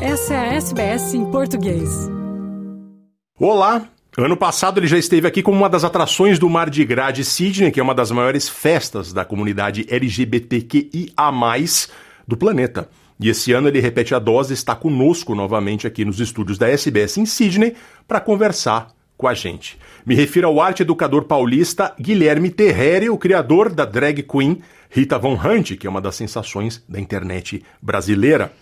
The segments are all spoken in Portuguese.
Essa é a SBS em português. Olá! Ano passado ele já esteve aqui como uma das atrações do Mar de Gras de Sydney, que é uma das maiores festas da comunidade LGBTQIA+, do planeta. E esse ano ele repete a dose e está conosco novamente aqui nos estúdios da SBS em Sydney para conversar com a gente. Me refiro ao arte educador paulista Guilherme Terreri, o criador da drag queen Rita Von Hunt, que é uma das sensações da internet brasileira.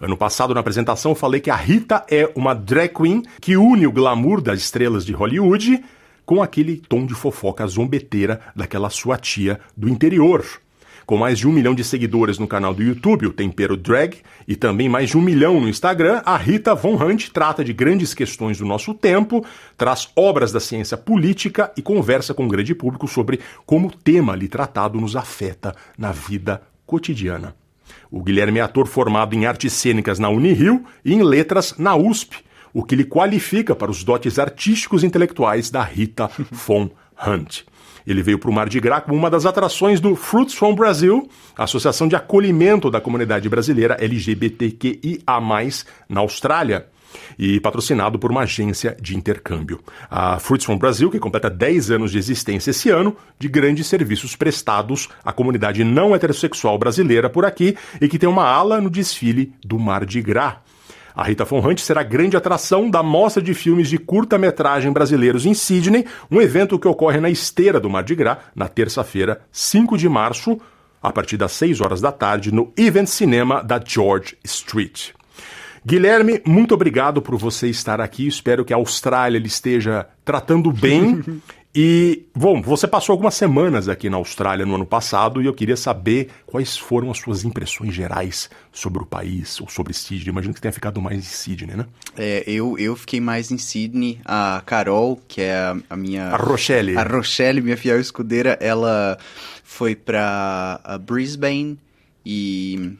Ano passado, na apresentação, falei que a Rita é uma drag queen que une o glamour das estrelas de Hollywood com aquele tom de fofoca zombeteira daquela sua tia do interior. Com mais de um milhão de seguidores no canal do YouTube, o Tempero Drag, e também mais de um milhão no Instagram, a Rita Von Hunt trata de grandes questões do nosso tempo, traz obras da ciência política e conversa com o grande público sobre como o tema ali tratado nos afeta na vida cotidiana. O Guilherme é ator formado em artes cênicas na Unirio e em letras na USP, o que lhe qualifica para os dotes artísticos e intelectuais da Rita Von Hunt. Ele veio para o Mar de Gras como uma das atrações do Fruits from Brazil, associação de acolhimento da comunidade brasileira LGBTQIA+, na Austrália e patrocinado por uma agência de intercâmbio. A Fruits from Brazil, que completa 10 anos de existência esse ano, de grandes serviços prestados à comunidade não heterossexual brasileira por aqui e que tem uma ala no desfile do Mar de Gras. A Rita Von Hunt será grande atração da Mostra de Filmes de Curta-Metragem Brasileiros em Sydney, um evento que ocorre na esteira do Mar de Gras, na terça-feira, 5 de março, a partir das 6 horas da tarde, no Event Cinema da George Street. Guilherme, muito obrigado por você estar aqui. Espero que a Austrália ele esteja tratando bem E, bom, você passou algumas semanas aqui na Austrália no ano passado e eu queria saber quais foram as suas impressões gerais sobre o país ou sobre Sydney. Imagino que tenha ficado mais em Sydney, né? É, eu, eu fiquei mais em Sydney. A Carol, que é a, a minha. A Rochelle. A Rochelle, minha fiel escudeira, ela foi para Brisbane e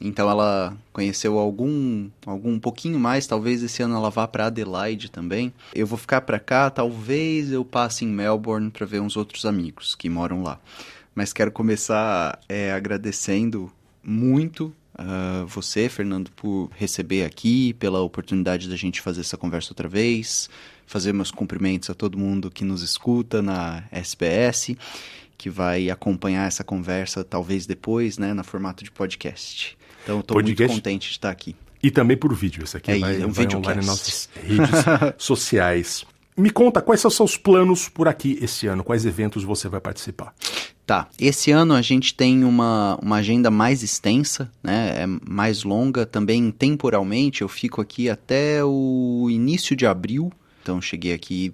então ela conheceu algum, algum um pouquinho mais, talvez esse ano ela vá para Adelaide também. Eu vou ficar para cá, talvez eu passe em Melbourne para ver uns outros amigos que moram lá. Mas quero começar é, agradecendo muito uh, você, Fernando, por receber aqui, pela oportunidade da gente fazer essa conversa outra vez, fazer meus cumprimentos a todo mundo que nos escuta na SBS, que vai acompanhar essa conversa talvez depois, né, no formato de podcast. Então, estou muito contente de estar aqui. E também por vídeo. Isso aqui é, vai, é um vai online nas nossas redes sociais. Me conta quais são os seus planos por aqui esse ano, quais eventos você vai participar? Tá, esse ano a gente tem uma, uma agenda mais extensa, né, é mais longa, também temporalmente, eu fico aqui até o início de abril, então cheguei aqui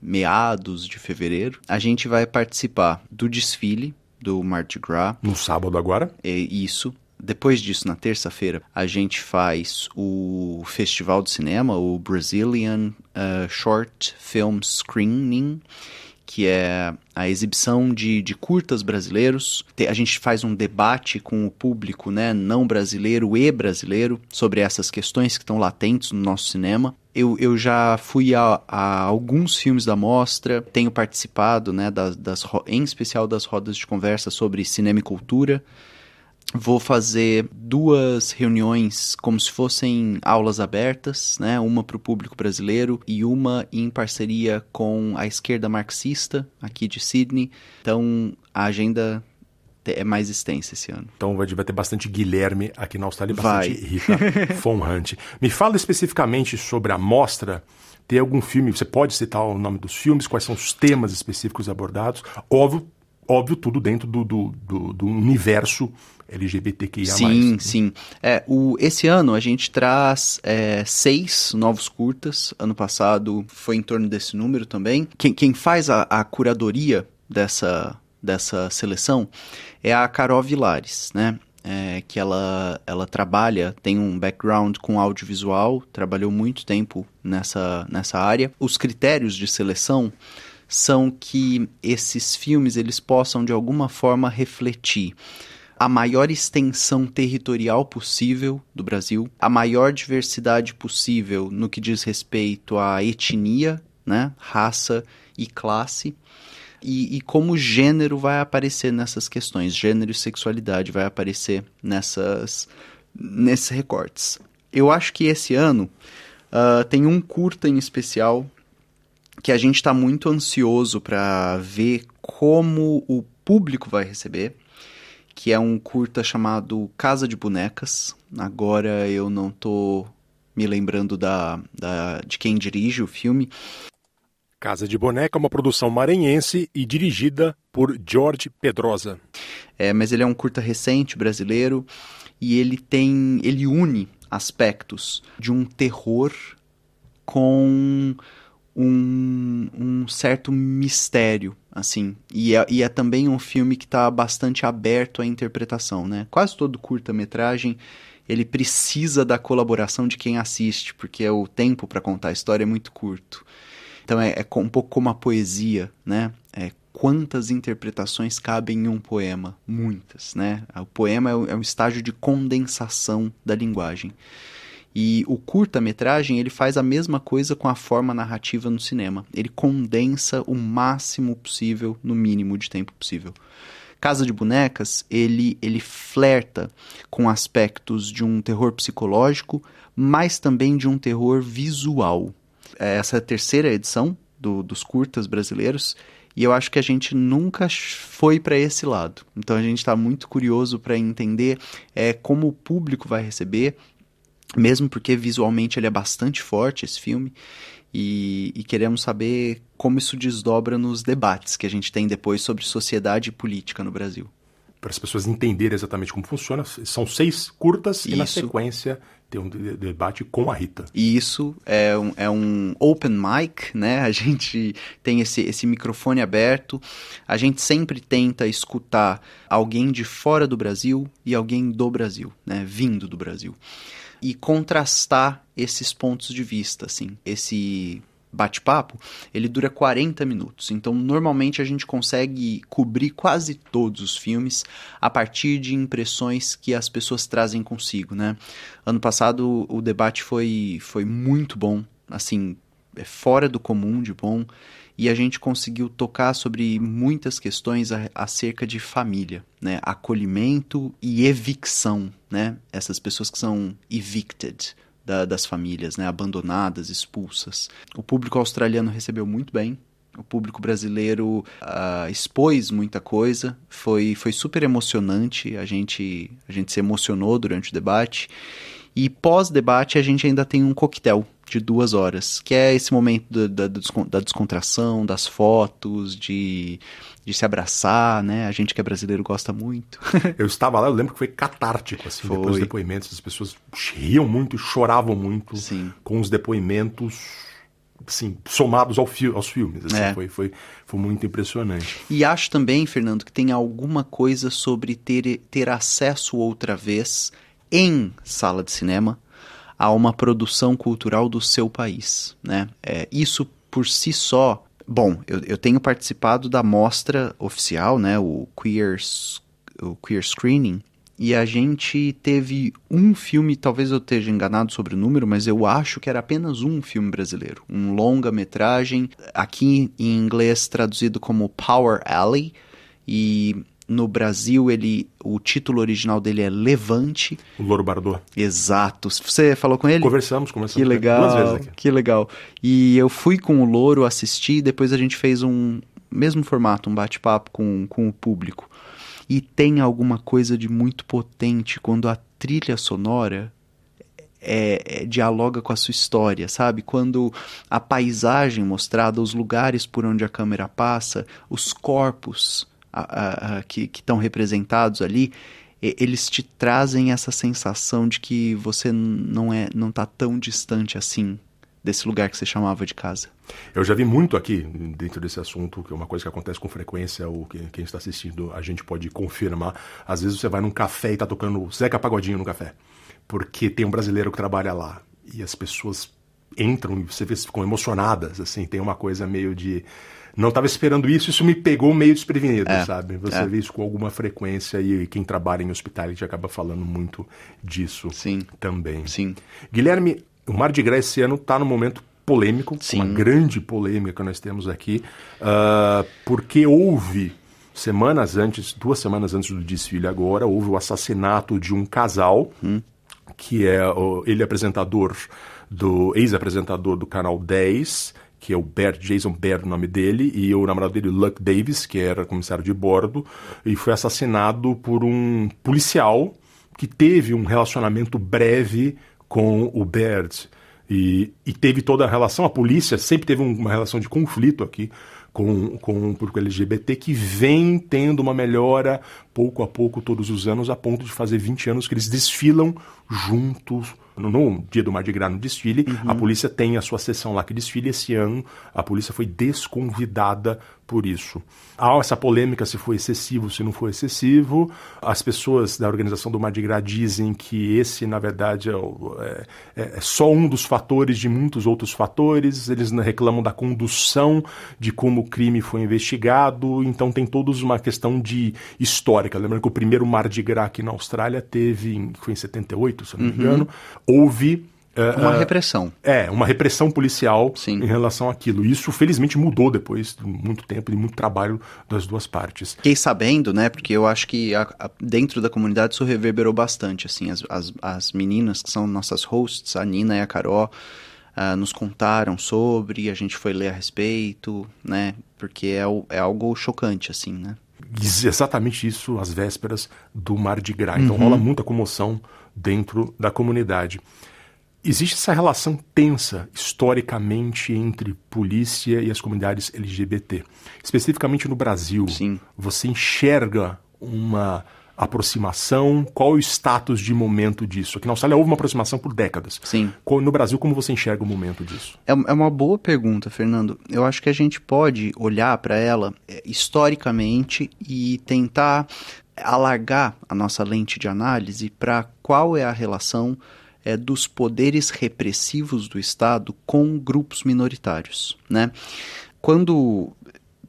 meados de fevereiro. A gente vai participar do desfile do Mardi Gras. No sábado agora? É isso. Depois disso, na terça-feira, a gente faz o festival de cinema, o Brazilian uh, Short Film Screening, que é a exibição de, de curtas brasileiros. A gente faz um debate com o público né, não brasileiro e brasileiro sobre essas questões que estão latentes no nosso cinema. Eu, eu já fui a, a alguns filmes da mostra, tenho participado, né, das, das, em especial das rodas de conversa sobre cinema e cultura vou fazer duas reuniões como se fossem aulas abertas, né? Uma para o público brasileiro e uma em parceria com a esquerda marxista aqui de Sydney. Então a agenda é mais extensa esse ano. Então vai, ter bastante Guilherme aqui na Austrália e bastante vai. Rita Von Hunt. Me fala especificamente sobre a mostra. Tem algum filme? Você pode citar o nome dos filmes? Quais são os temas específicos abordados? Óbvio, óbvio tudo dentro do, do, do, do universo LGBTQIA+. Sim, né? sim. É, o, esse ano a gente traz é, seis novos curtas. Ano passado foi em torno desse número também. Quem, quem faz a, a curadoria dessa, dessa seleção é a Carol Vilares, né? É, que ela, ela trabalha, tem um background com audiovisual, trabalhou muito tempo nessa, nessa área. Os critérios de seleção são que esses filmes eles possam de alguma forma refletir a maior extensão territorial possível do Brasil, a maior diversidade possível no que diz respeito à etnia, né, raça e classe. E, e, como gênero vai aparecer nessas questões, gênero e sexualidade vai aparecer nessas, nesses recortes. Eu acho que esse ano uh, tem um curta em especial que a gente está muito ansioso para ver como o público vai receber, que é um curta chamado Casa de Bonecas. Agora eu não tô me lembrando da, da de quem dirige o filme. Casa de Boneca é uma produção maranhense e dirigida por George Pedrosa. É, mas ele é um curta recente brasileiro e ele tem, ele une aspectos de um terror com um, um certo mistério, assim. E é, e é também um filme que está bastante aberto à interpretação, né? Quase todo curta-metragem ele precisa da colaboração de quem assiste, porque o tempo para contar a história é muito curto. Então é, é um pouco como a poesia, né? É, quantas interpretações cabem em um poema? Muitas, né? O poema é, é um estágio de condensação da linguagem. E o curta-metragem ele faz a mesma coisa com a forma narrativa no cinema. Ele condensa o máximo possível no mínimo de tempo possível. Casa de Bonecas, ele, ele flerta com aspectos de um terror psicológico, mas também de um terror visual. É essa é a terceira edição do, dos curtas brasileiros e eu acho que a gente nunca foi para esse lado. Então a gente está muito curioso para entender é, como o público vai receber mesmo porque visualmente ele é bastante forte, esse filme, e, e, queremos saber como isso desdobra nos debates que a gente tem depois sobre sociedade e política no Brasil. Para as pessoas entenderem exatamente como funciona, são seis curtas isso. e na sequência tem um debate com a Rita. E isso é um, é um open mic, né? A gente tem esse, esse microfone aberto, a gente sempre tenta escutar alguém de fora do Brasil e alguém do Brasil, né? Vindo do Brasil e contrastar esses pontos de vista, assim. Esse bate-papo, ele dura 40 minutos. Então, normalmente a gente consegue cobrir quase todos os filmes a partir de impressões que as pessoas trazem consigo, né? Ano passado o debate foi, foi muito bom, assim, é fora do comum de bom e a gente conseguiu tocar sobre muitas questões acerca de família, né? Acolhimento e evicção, né? Essas pessoas que são evicted da, das famílias, né? Abandonadas, expulsas. O público australiano recebeu muito bem. O público brasileiro uh, expôs muita coisa, foi, foi super emocionante, a gente, a gente se emocionou durante o debate. E pós-debate a gente ainda tem um coquetel de duas horas, que é esse momento da, da, da descontração, das fotos, de, de se abraçar, né? A gente que é brasileiro gosta muito. eu estava lá, eu lembro que foi catártico, assim, foi. depois dos depoimentos, as pessoas riam muito, choravam muito Sim. com os depoimentos assim, somados ao fi aos filmes. Assim, é. foi, foi, foi muito impressionante. E acho também, Fernando, que tem alguma coisa sobre ter, ter acesso outra vez em sala de cinema a uma produção cultural do seu país. Né? É, isso por si só. Bom, eu, eu tenho participado da mostra oficial, né, o, Queer, o Queer Screening, e a gente teve um filme, talvez eu esteja enganado sobre o número, mas eu acho que era apenas um filme brasileiro. Um longa-metragem, aqui em inglês traduzido como Power Alley. E no Brasil, ele, o título original dele é Levante. O Louro Bardot. Exato. Você falou com ele? Conversamos, conversamos. Que legal. Duas vezes aqui. Que legal. E eu fui com o Louro assistir, depois a gente fez um mesmo formato, um bate-papo com, com o público. E tem alguma coisa de muito potente quando a trilha sonora é, é, dialoga com a sua história, sabe? Quando a paisagem mostrada, os lugares por onde a câmera passa, os corpos a, a, que estão representados ali, eles te trazem essa sensação de que você não é não está tão distante assim desse lugar que você chamava de casa. Eu já vi muito aqui dentro desse assunto, que é uma coisa que acontece com frequência, ou que quem está assistindo a gente pode confirmar. Às vezes você vai num café e está tocando Zeca Pagodinho no café, porque tem um brasileiro que trabalha lá e as pessoas entram e você vê ficam emocionadas, assim, tem uma coisa meio de não estava esperando isso, isso me pegou meio desprevenido, é, sabe? Você é. vê isso com alguma frequência e quem trabalha em hospitality acaba falando muito disso Sim. também. Sim. Guilherme, o Mar de Grécia esse ano está no momento polêmico, Sim. uma grande polêmica que nós temos aqui, uh, porque houve semanas antes, duas semanas antes do desfile agora, houve o assassinato de um casal. Hum que é o, ele apresentador do ex-apresentador do canal 10, que é o Baird, Jason Baird, o nome dele, e o namorado dele, Luck Davis, que era comissário de bordo, e foi assassinado por um policial que teve um relacionamento breve com o Baird. E, e teve toda a relação, a polícia sempre teve uma relação de conflito aqui com, com o público LGBT que vem tendo uma melhora pouco a pouco todos os anos, a ponto de fazer 20 anos que eles desfilam juntos no, dia do Mardi Gras no desfile. Uhum. A polícia tem a sua sessão lá que desfile. Esse ano a polícia foi desconvidada por isso. Há essa polêmica se foi excessivo, se não foi excessivo. As pessoas da organização do Mardi Gras dizem que esse, na verdade, é, é, é, é só um dos fatores de muitos outros fatores. Eles reclamam da condução, de como o crime foi investigado. Então tem todos uma questão de histórica. Lembrando que o primeiro Mardi Gras aqui na Austrália teve, foi em 78, se não me uhum. engano, Uh, uma repressão. É, uma repressão policial Sim. em relação àquilo. Isso, felizmente, mudou depois de muito tempo e muito trabalho das duas partes. Fiquei sabendo, né, porque eu acho que a, a, dentro da comunidade isso reverberou bastante, assim, as, as, as, meninas que são nossas hosts, a Nina e a Carol, uh, nos contaram sobre, a gente foi ler a respeito, né, porque é, é algo chocante, assim, né. Exatamente isso, às vésperas do Mar de Gras. Então uhum. rola muita comoção dentro da comunidade. Existe essa relação tensa historicamente entre polícia e as comunidades LGBT. Especificamente no Brasil, Sim. você enxerga uma aproximação? Qual o status de momento disso? Aqui na Austrália houve uma aproximação por décadas. Sim. No Brasil, como você enxerga o momento disso? É, é uma boa pergunta, Fernando. Eu acho que a gente pode olhar para ela é, historicamente e tentar alargar a nossa lente de análise para qual é a relação é, dos poderes repressivos do Estado com grupos minoritários, né? Quando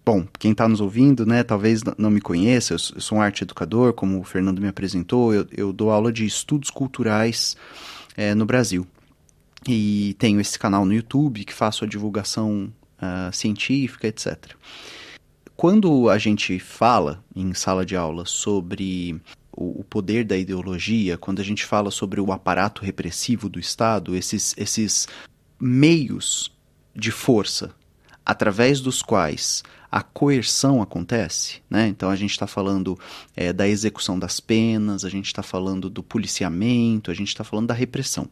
Bom, quem está nos ouvindo, né, talvez não me conheça, eu sou um arte educador, como o Fernando me apresentou, eu, eu dou aula de estudos culturais é, no Brasil. E tenho esse canal no YouTube que faço a divulgação uh, científica, etc. Quando a gente fala em sala de aula sobre o, poder da ideologia, quando a gente fala sobre o aparato repressivo do Estado, esses, esses meios de força através dos quais a coerção acontece, né? Então a gente está falando é, da execução das penas, a gente está falando do policiamento, a gente está falando da repressão.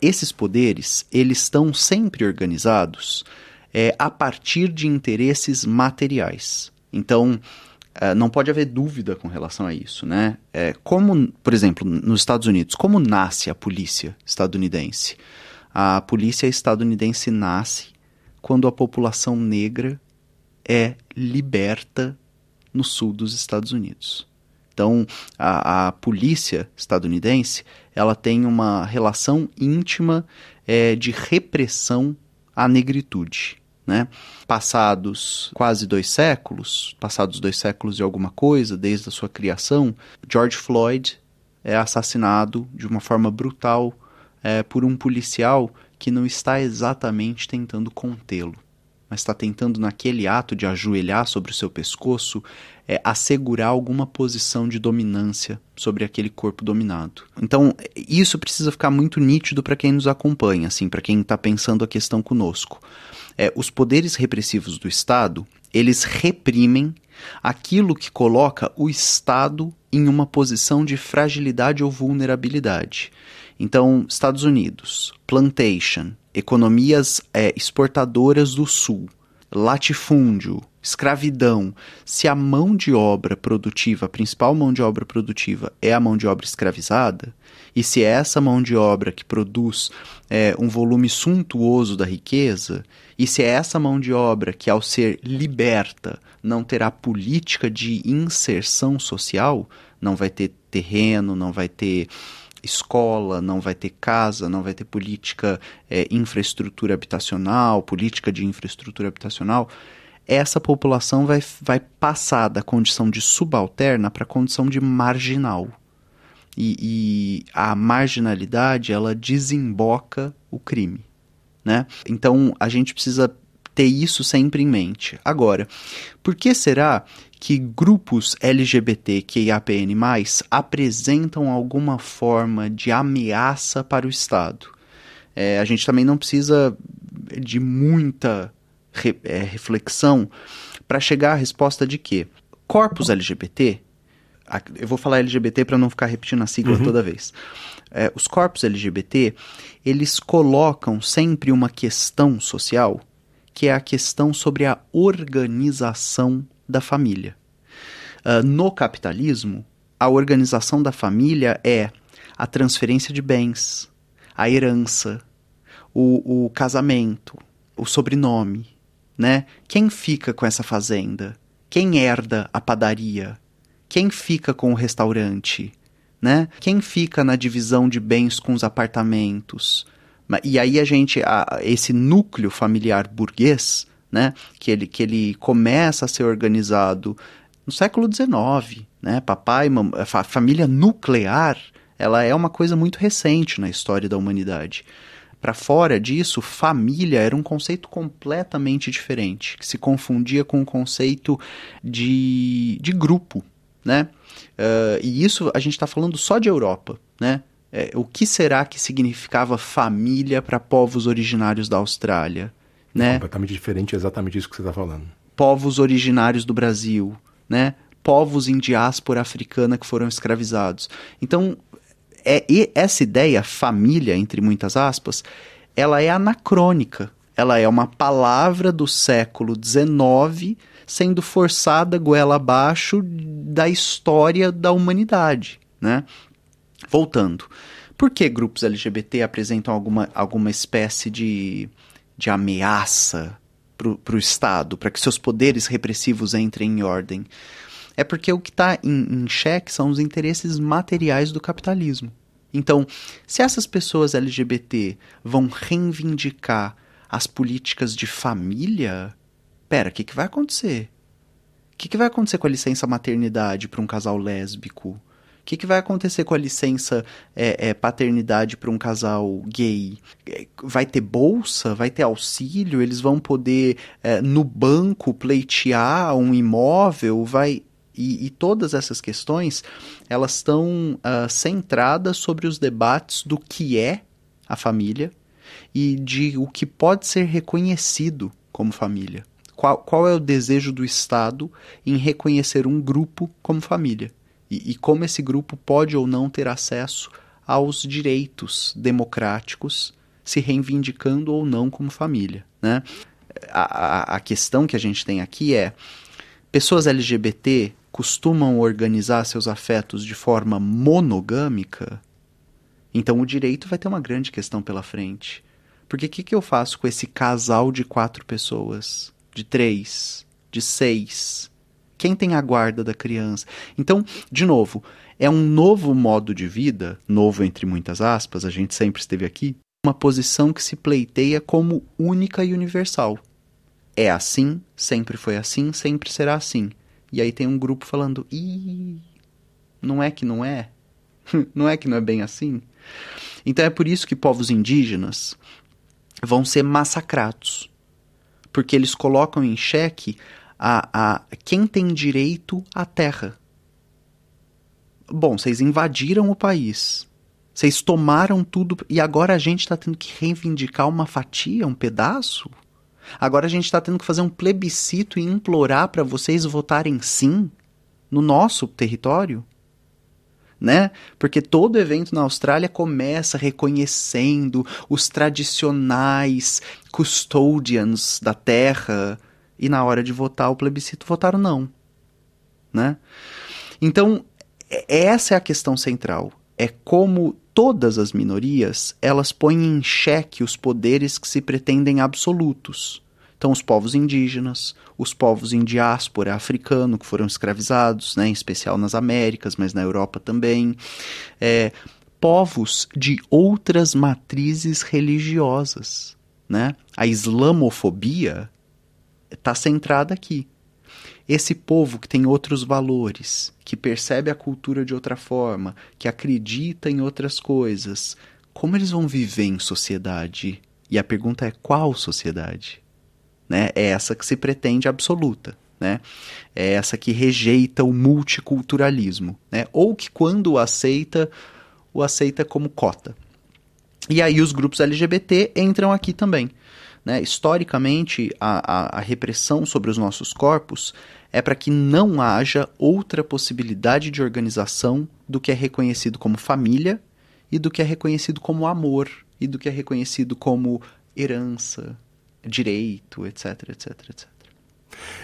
Esses poderes eles estão sempre organizados é, a partir de interesses materiais. Então é, não pode haver dúvida com relação a isso, né? É, como, por exemplo, nos Estados Unidos, como nasce a polícia estadunidense? A polícia estadunidense nasce quando a população negra é liberta no sul dos Estados Unidos. Então, a, a polícia estadunidense ela tem uma relação íntima é, de repressão à negritude. Né? Passados quase dois séculos, passados dois séculos e alguma coisa, desde a sua criação, George Floyd é assassinado de uma forma brutal é, por um policial que não está exatamente tentando contê-lo, mas está tentando, naquele ato de ajoelhar sobre o seu pescoço, é, assegurar alguma posição de dominância sobre aquele corpo dominado. Então, isso precisa ficar muito nítido para quem nos acompanha, assim, para quem está pensando a questão conosco é, os poderes repressivos do Estado, eles reprimem aquilo que coloca o Estado em uma posição de fragilidade ou vulnerabilidade. Então, Estados Unidos, plantation, economias é, exportadoras do Sul, latifúndio, escravidão. Se a mão de obra produtiva, a principal mão de obra produtiva, é a mão de obra escravizada, e se é essa mão de obra que produz é, um volume suntuoso da riqueza, e se é essa mão de obra que, ao ser liberta, não terá política de inserção social, não vai ter terreno, não vai ter escola, não vai ter casa, não vai ter política, é, infraestrutura habitacional, política de infraestrutura habitacional, essa população vai, vai passar da condição de subalterna para a condição de marginal. E, e a marginalidade ela desemboca o crime. Né? Então a gente precisa ter isso sempre em mente. Agora, por que será que grupos LGBTQIAPN+, apresentam alguma forma de ameaça para o Estado? É, a gente também não precisa de muita re, é, reflexão para chegar à resposta de que corpos LGBT, eu vou falar LGBT para não ficar repetindo a sigla uhum. toda vez. É, os corpos LGBT, eles colocam sempre uma questão social, que é a questão sobre a organização da família. Uh, no capitalismo, a organização da família é a transferência de bens, a herança, o, o casamento, o sobrenome, né? Quem fica com essa fazenda? Quem herda a padaria? Quem fica com o restaurante? Né? Quem fica na divisão de bens com os apartamentos? E aí a gente, a, esse núcleo familiar burguês, né? Que ele, que ele começa a ser organizado no século XIX, né? Papai, mamãe, a família nuclear, ela é uma coisa muito recente na história da humanidade. Para fora disso, família era um conceito completamente diferente, que se confundia com o conceito de, de grupo, né? Uh, e isso a gente está falando só de Europa, né? É, o que será que significava família para povos originários da Austrália? Né? Completamente diferente, é exatamente isso que você está falando. Povos originários do Brasil, né? Povos em diáspora africana que foram escravizados. Então, é, essa ideia, família, entre muitas aspas, ela é anacrônica. Ela é uma palavra do século XIX sendo forçada goela abaixo da história da humanidade, né? Voltando. Por que grupos LGBT apresentam alguma, alguma espécie de, de ameaça para o Estado, para que seus poderes repressivos entrem em ordem? É porque o que está em, em xeque são os interesses materiais do capitalismo. Então, se essas pessoas LGBT vão reivindicar as políticas de família, pera, o que, que vai acontecer? O que, que vai acontecer com a licença maternidade para um casal lésbico? O que, que vai acontecer com a licença é, é, paternidade para um casal gay? Vai ter bolsa? Vai ter auxílio? Eles vão poder, é, no banco, pleitear um imóvel? Vai. E, e, todas essas questões elas estão uh, centradas sobre os debates do que é a família e de o que pode ser reconhecido como família. Qual, qual é o desejo do Estado em reconhecer um grupo como família? E, e como esse grupo pode ou não ter acesso aos direitos democráticos, se reivindicando ou não como família. Né? A, a, a questão que a gente tem aqui é: pessoas LGBT costumam organizar seus afetos de forma monogâmica, então o direito vai ter uma grande questão pela frente. Porque o que, que eu faço com esse casal de quatro pessoas? De três? De seis? Quem tem a guarda da criança? Então, de novo, é um novo modo de vida, novo entre muitas aspas, a gente sempre esteve aqui, uma posição que se pleiteia como única e universal. É assim, sempre foi assim, sempre será assim. E aí tem um grupo falando: ih, não é que não é? não é que não é bem assim? Então é por isso que povos indígenas vão ser massacrados. Porque eles colocam em xeque a, a quem tem direito à terra. Bom, vocês invadiram o país. Vocês tomaram tudo e agora a gente está tendo que reivindicar uma fatia, um pedaço? Agora a gente está tendo que fazer um plebiscito e implorar para vocês votarem sim no nosso território? Né? Porque todo evento na Austrália começa reconhecendo os tradicionais custodians da terra e na hora de votar o plebiscito votaram não, né? Então, essa é a questão central. É como todas as minorias, elas põem em xeque os poderes que se pretendem absolutos. Então, os povos indígenas, os povos em diáspora africano que foram escravizados, né, em especial nas Américas, mas na Europa também, é, povos de outras matrizes religiosas. Né? A islamofobia está centrada aqui. Esse povo que tem outros valores, que percebe a cultura de outra forma, que acredita em outras coisas, como eles vão viver em sociedade? E a pergunta é qual sociedade? Né? É essa que se pretende absoluta, né? É essa que rejeita o multiculturalismo, né? Ou que quando o aceita, o aceita como cota. E aí os grupos LGBT entram aqui também. Né? Historicamente, a, a, a repressão sobre os nossos corpos é para que não haja outra possibilidade de organização do que é reconhecido como família e do que é reconhecido como amor e do que é reconhecido como herança, direito, etc, etc, etc.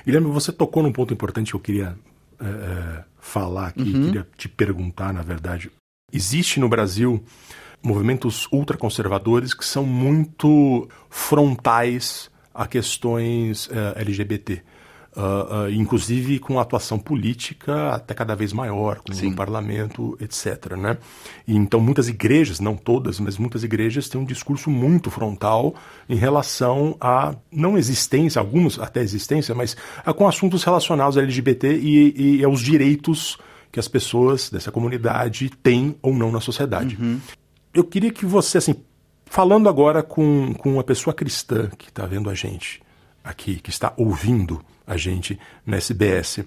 Guilherme, você tocou num ponto importante que eu queria é, falar aqui, uhum. queria te perguntar, na verdade. Existe no Brasil movimentos ultraconservadores que são muito frontais a questões uh, LGBT. Uh, uh, inclusive com atuação política até cada vez maior, com o parlamento, etc. Né? E, então, muitas igrejas, não todas, mas muitas igrejas têm um discurso muito frontal em relação à não existência, algumas até existência, mas a, com assuntos relacionados ao LGBT e, e, aos direitos que as pessoas dessa comunidade têm ou não na sociedade. Uhum eu queria que você, assim, falando agora com, com uma pessoa cristã que está vendo a gente aqui, que está ouvindo a gente na SBS,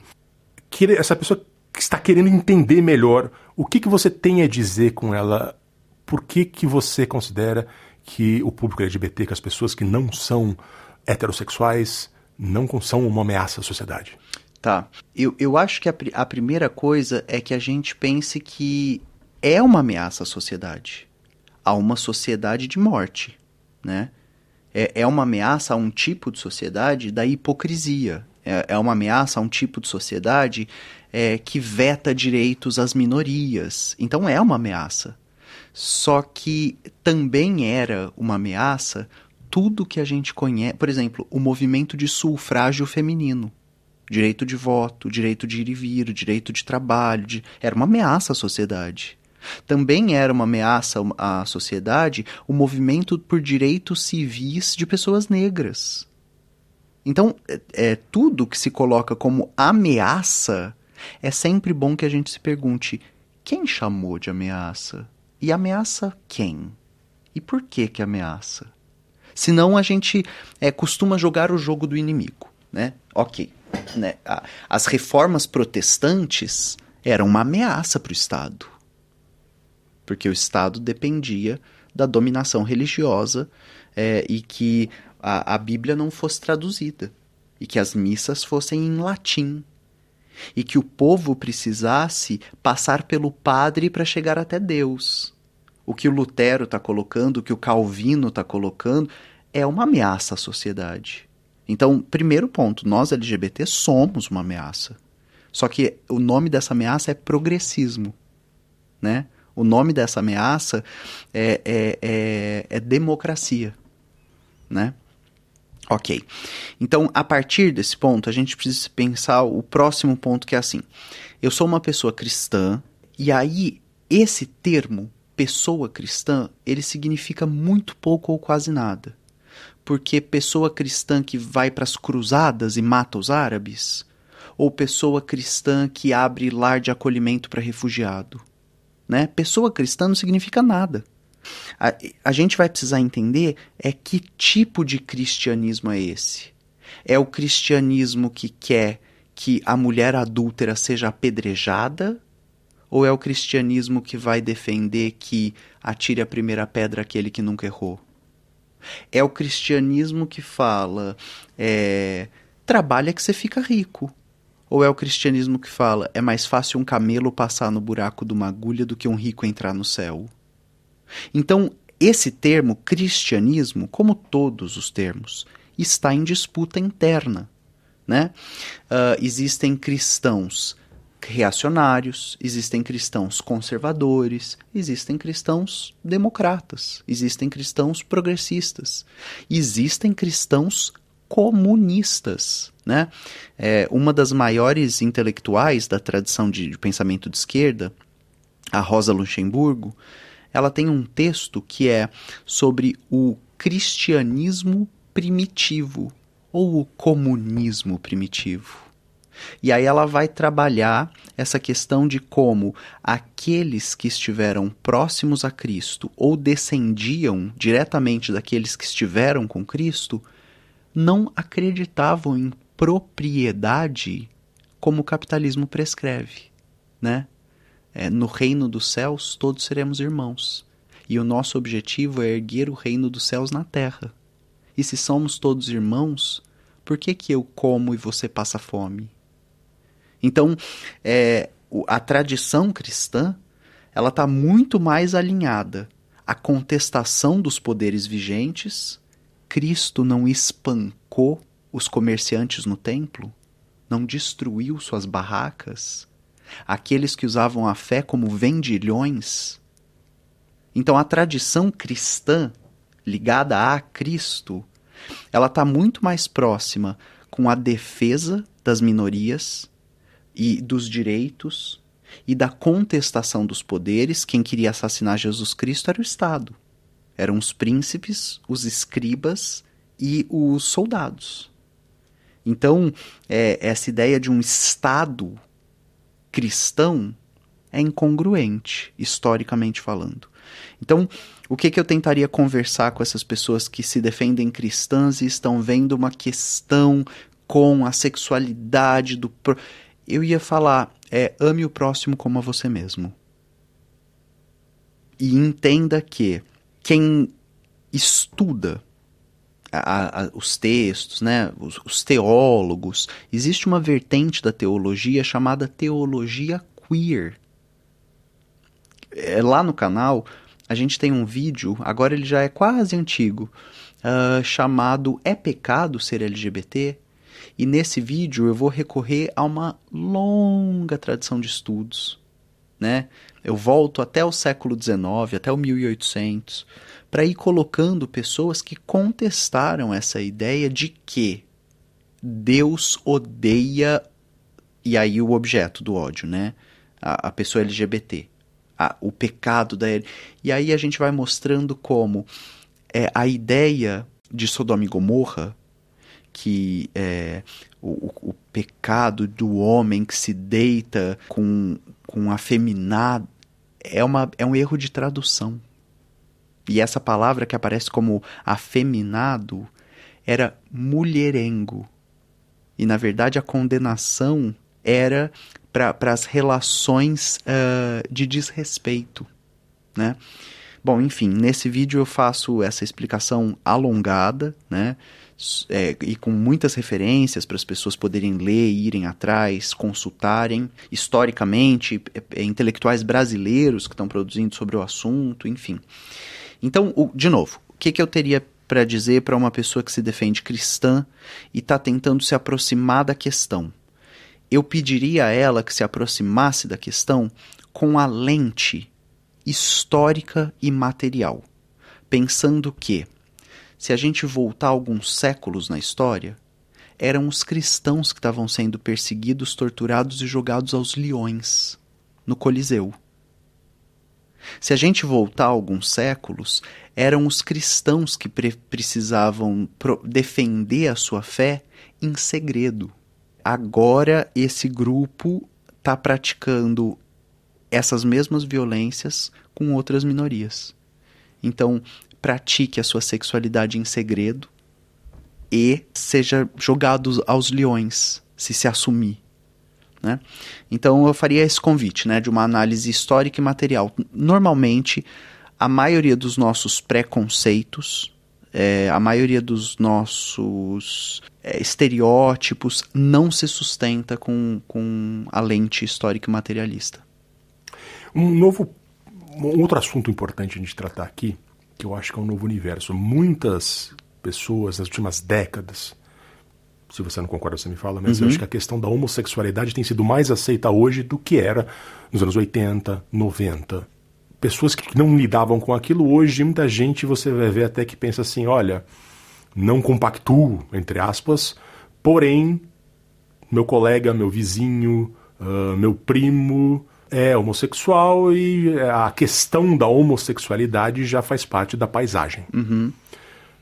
que essa pessoa que está querendo entender melhor o que, que você tem a dizer com ela, por que, que você considera que o público LGBT, que as pessoas que não são heterossexuais, não são uma ameaça à sociedade? Tá. Eu, eu acho que a, a primeira coisa é que a gente pense que é uma ameaça à sociedade a uma sociedade de morte, né? É, é uma ameaça a um tipo de sociedade da hipocrisia. É, é uma ameaça a um tipo de sociedade é, que veta direitos às minorias. Então é uma ameaça. Só que também era uma ameaça tudo que a gente conhece. Por exemplo, o movimento de sufrágio feminino. Direito de voto, direito de ir e vir, direito de trabalho. De... Era uma ameaça à sociedade. Também era uma ameaça à sociedade o movimento por direitos civis de pessoas negras. Então, é, é, tudo que se coloca como ameaça, é sempre bom que a gente se pergunte: quem chamou de ameaça? E ameaça quem? E por que que ameaça? Senão a gente é, costuma jogar o jogo do inimigo, né? Ok, né? As reformas protestantes eram uma ameaça para o Estado porque o Estado dependia da dominação religiosa é, e que a, a Bíblia não fosse traduzida e que as missas fossem em latim e que o povo precisasse passar pelo padre para chegar até Deus. O que o Lutero está colocando, o que o Calvino está colocando, é uma ameaça à sociedade. Então, primeiro ponto, nós LGBT somos uma ameaça. Só que o nome dessa ameaça é progressismo, né? O nome dessa ameaça é, é, é, é democracia, né? Ok. Então, a partir desse ponto, a gente precisa pensar o próximo ponto que é assim. Eu sou uma pessoa cristã, e aí esse termo, pessoa cristã, ele significa muito pouco ou quase nada. Porque pessoa cristã que vai para as cruzadas e mata os árabes, ou pessoa cristã que abre lar de acolhimento para refugiado, né? Pessoa cristã não significa nada. A, a gente vai precisar entender é que tipo de cristianismo é esse. É o cristianismo que quer que a mulher adúltera seja apedrejada? Ou é o cristianismo que vai defender que atire a primeira pedra aquele que nunca errou? É o cristianismo que fala é, trabalha que você fica rico. Ou é o cristianismo que fala é mais fácil um camelo passar no buraco de uma agulha do que um rico entrar no céu? Então, esse termo cristianismo, como todos os termos, está em disputa interna. Né? Uh, existem cristãos reacionários, existem cristãos conservadores, existem cristãos democratas, existem cristãos progressistas, existem cristãos comunistas. Né? É, uma das maiores intelectuais da tradição de, de pensamento de esquerda, a Rosa Luxemburgo, ela tem um texto que é sobre o cristianismo primitivo ou o comunismo primitivo. E aí ela vai trabalhar essa questão de como aqueles que estiveram próximos a Cristo ou descendiam diretamente daqueles que estiveram com Cristo não acreditavam em propriedade como o capitalismo prescreve, né? É, no reino dos céus todos seremos irmãos. E o nosso objetivo é erguer o reino dos céus na terra. E se somos todos irmãos, por que, que eu como e você passa fome? Então, é, a tradição cristã ela está muito mais alinhada à contestação dos poderes vigentes. Cristo não espancou os comerciantes no templo, não destruiu suas barracas, aqueles que usavam a fé como vendilhões. Então a tradição cristã ligada a Cristo, ela está muito mais próxima com a defesa das minorias e dos direitos e da contestação dos poderes. Quem queria assassinar Jesus Cristo era o Estado. Eram os príncipes, os escribas e os soldados. Então, é, essa ideia de um Estado cristão é incongruente, historicamente falando. Então, o que, que eu tentaria conversar com essas pessoas que se defendem cristãs e estão vendo uma questão com a sexualidade do. Eu ia falar, é ame o próximo como a você mesmo. E entenda que quem estuda a, a, os textos, né, os, os teólogos, existe uma vertente da teologia chamada teologia queer. É, lá no canal a gente tem um vídeo, agora ele já é quase antigo, uh, chamado É Pecado Ser LGBT? E nesse vídeo eu vou recorrer a uma longa tradição de estudos. Né? Eu volto até o século XIX, até o 1800, para ir colocando pessoas que contestaram essa ideia de que Deus odeia e aí o objeto do ódio, né? A, a pessoa LGBT a, o pecado da E aí a gente vai mostrando como é, a ideia de Sodoma e Gomorra, que é o, o pecado do homem que se deita com, com afeminado, é, uma, é um erro de tradução. E essa palavra que aparece como afeminado era mulherengo. E na verdade a condenação era para as relações uh, de desrespeito, né? Bom, enfim, nesse vídeo eu faço essa explicação alongada, né? É, e com muitas referências para as pessoas poderem ler, irem atrás, consultarem historicamente, é, é, intelectuais brasileiros que estão produzindo sobre o assunto, enfim. Então, o, de novo, o que, que eu teria para dizer para uma pessoa que se defende cristã e está tentando se aproximar da questão? eu pediria a ela que se aproximasse da questão com a lente histórica e material, pensando que, se a gente voltar alguns séculos na história, eram os cristãos que estavam sendo perseguidos, torturados e jogados aos leões no Coliseu. Se a gente voltar alguns séculos, eram os cristãos que pre precisavam defender a sua fé em segredo agora esse grupo está praticando essas mesmas violências com outras minorias. Então, pratique a sua sexualidade em segredo e seja jogado aos leões se se assumir. Né? Então eu faria esse convite né, de uma análise histórica e material. Normalmente, a maioria dos nossos preconceitos é, a maioria dos nossos é, estereótipos não se sustenta com, com a lente histórica e materialista. Um novo, um outro assunto importante a gente tratar aqui, que eu acho que é um novo universo. Muitas pessoas nas últimas décadas, se você não concorda, você me fala, mas uhum. eu acho que a questão da homossexualidade tem sido mais aceita hoje do que era nos anos 80, 90 pessoas que não lidavam com aquilo, hoje muita gente você vai ver até que pensa assim, olha, não compactuo, entre aspas, porém, meu colega, meu vizinho, uh, meu primo é homossexual e a questão da homossexualidade já faz parte da paisagem. Uhum.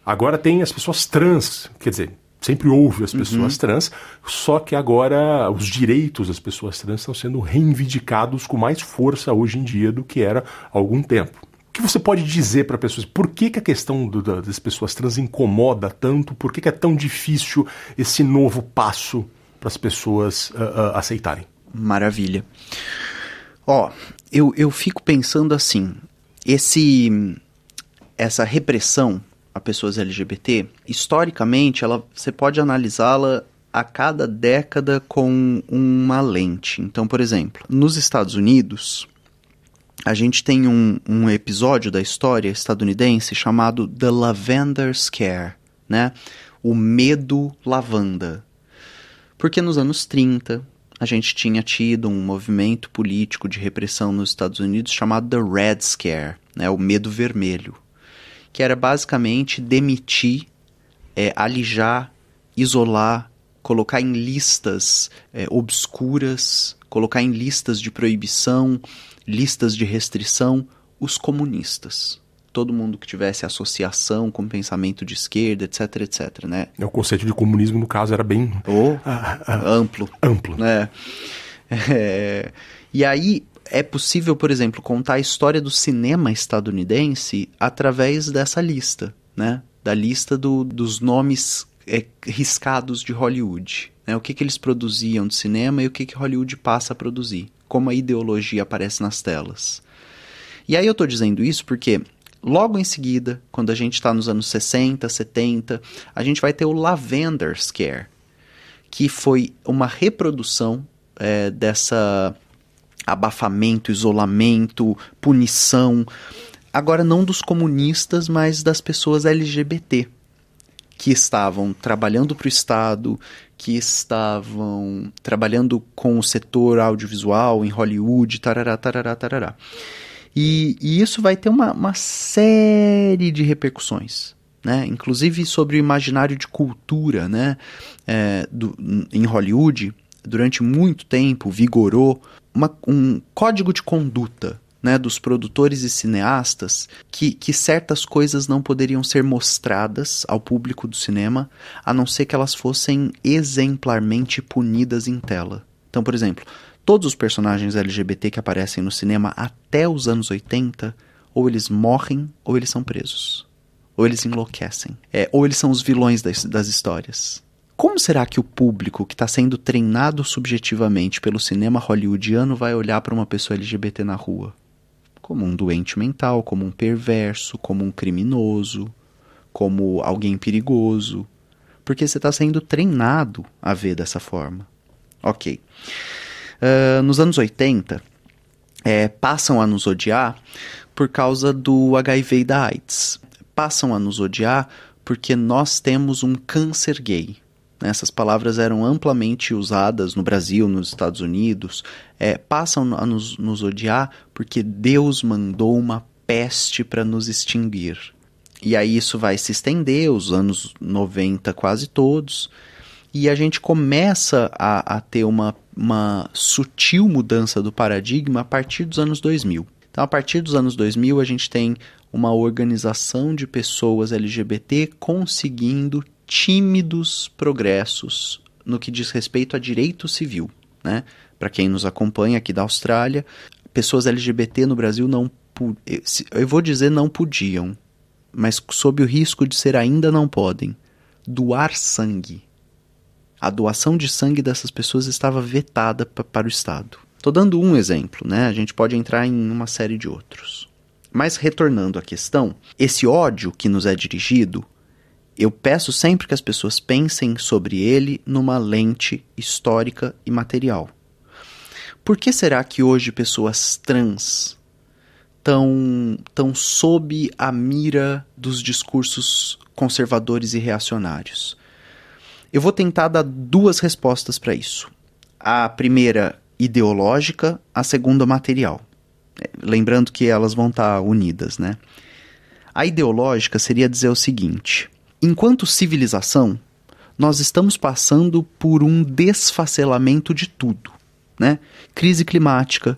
Agora tem as pessoas trans, quer dizer, sempre houve as pessoas uhum. trans, só que agora os direitos das pessoas trans estão sendo reivindicados com mais força hoje em dia do que era há algum tempo. que você pode dizer para pessoas? Por que, que a questão do, das pessoas trans incomoda tanto? Por que, que é tão difícil esse novo passo para as pessoas uh, uh, aceitarem? Maravilha. Ó, eu, eu fico pensando assim, esse essa repressão a pessoas LGBT, historicamente, ela, você pode analisá-la a cada década com uma lente. Então, por exemplo, nos Estados Unidos, a gente tem um, um episódio da história estadunidense chamado The Lavender Scare, né? O medo lavanda. Porque nos anos 30, a gente tinha tido um movimento político de repressão nos Estados Unidos chamado The Red Scare, né? o medo vermelho, que era basicamente demitir, é, alijar, isolar, colocar em listas é, obscuras, colocar em listas de proibição, listas de restrição os comunistas. Todo mundo que tivesse associação com pensamento de esquerda, etc, etc, né? O conceito de comunismo, no caso, era bem... Oh, ah, ah, amplo. Amplo. Né? É, e aí, é possível, por exemplo, contar a história do cinema estadunidense através dessa lista, né? Da lista do, dos nomes é, riscados de Hollywood. Né? O que, que eles produziam de cinema e o que, que Hollywood passa a produzir como a ideologia aparece nas telas. E aí eu estou dizendo isso porque logo em seguida, quando a gente está nos anos 60, 70, a gente vai ter o Lavender Scare, que foi uma reprodução é, dessa abafamento, isolamento, punição, agora não dos comunistas, mas das pessoas LGBT que estavam trabalhando para o Estado, que estavam trabalhando com o setor audiovisual em Hollywood, tarará, tarará, tarará. E, e isso vai ter uma, uma série de repercussões. Né? inclusive sobre o imaginário de cultura né? É, do, em Hollywood, durante muito tempo vigorou uma, um código de conduta né, dos produtores e cineastas que, que certas coisas não poderiam ser mostradas ao público do cinema, a não ser que elas fossem exemplarmente punidas em tela. Então, por exemplo, todos os personagens LGBT que aparecem no cinema até os anos 80, ou eles morrem ou eles são presos. Ou eles enlouquecem. É, ou eles são os vilões das, das histórias. Como será que o público que está sendo treinado subjetivamente pelo cinema hollywoodiano vai olhar para uma pessoa LGBT na rua? como um doente mental, como um perverso, como um criminoso, como alguém perigoso, porque você está sendo treinado a ver dessa forma. Ok. Uh, nos anos 80, é, passam a nos odiar por causa do HIV e da AIDS. Passam a nos odiar porque nós temos um câncer gay. Essas palavras eram amplamente usadas no Brasil, nos Estados Unidos, é, passam a nos, nos odiar porque Deus mandou uma peste para nos extinguir. E aí isso vai se estender, os anos 90 quase todos, e a gente começa a, a ter uma, uma sutil mudança do paradigma a partir dos anos 2000. Então, a partir dos anos 2000, a gente tem uma organização de pessoas LGBT conseguindo tímidos progressos no que diz respeito a direito civil. Né? Para quem nos acompanha aqui da Austrália, pessoas LGBT no Brasil não eu vou dizer não podiam, mas sob o risco de ser ainda não podem, doar sangue. A doação de sangue dessas pessoas estava vetada para o Estado. Estou dando um exemplo, né? A gente pode entrar em uma série de outros. Mas retornando à questão, esse ódio que nos é dirigido eu peço sempre que as pessoas pensem sobre ele numa lente histórica e material. Por que será que hoje pessoas trans estão tão sob a mira dos discursos conservadores e reacionários? Eu vou tentar dar duas respostas para isso. A primeira, ideológica, a segunda, material. É, lembrando que elas vão estar unidas, né? A ideológica seria dizer o seguinte: Enquanto civilização, nós estamos passando por um desfacelamento de tudo, né? Crise climática,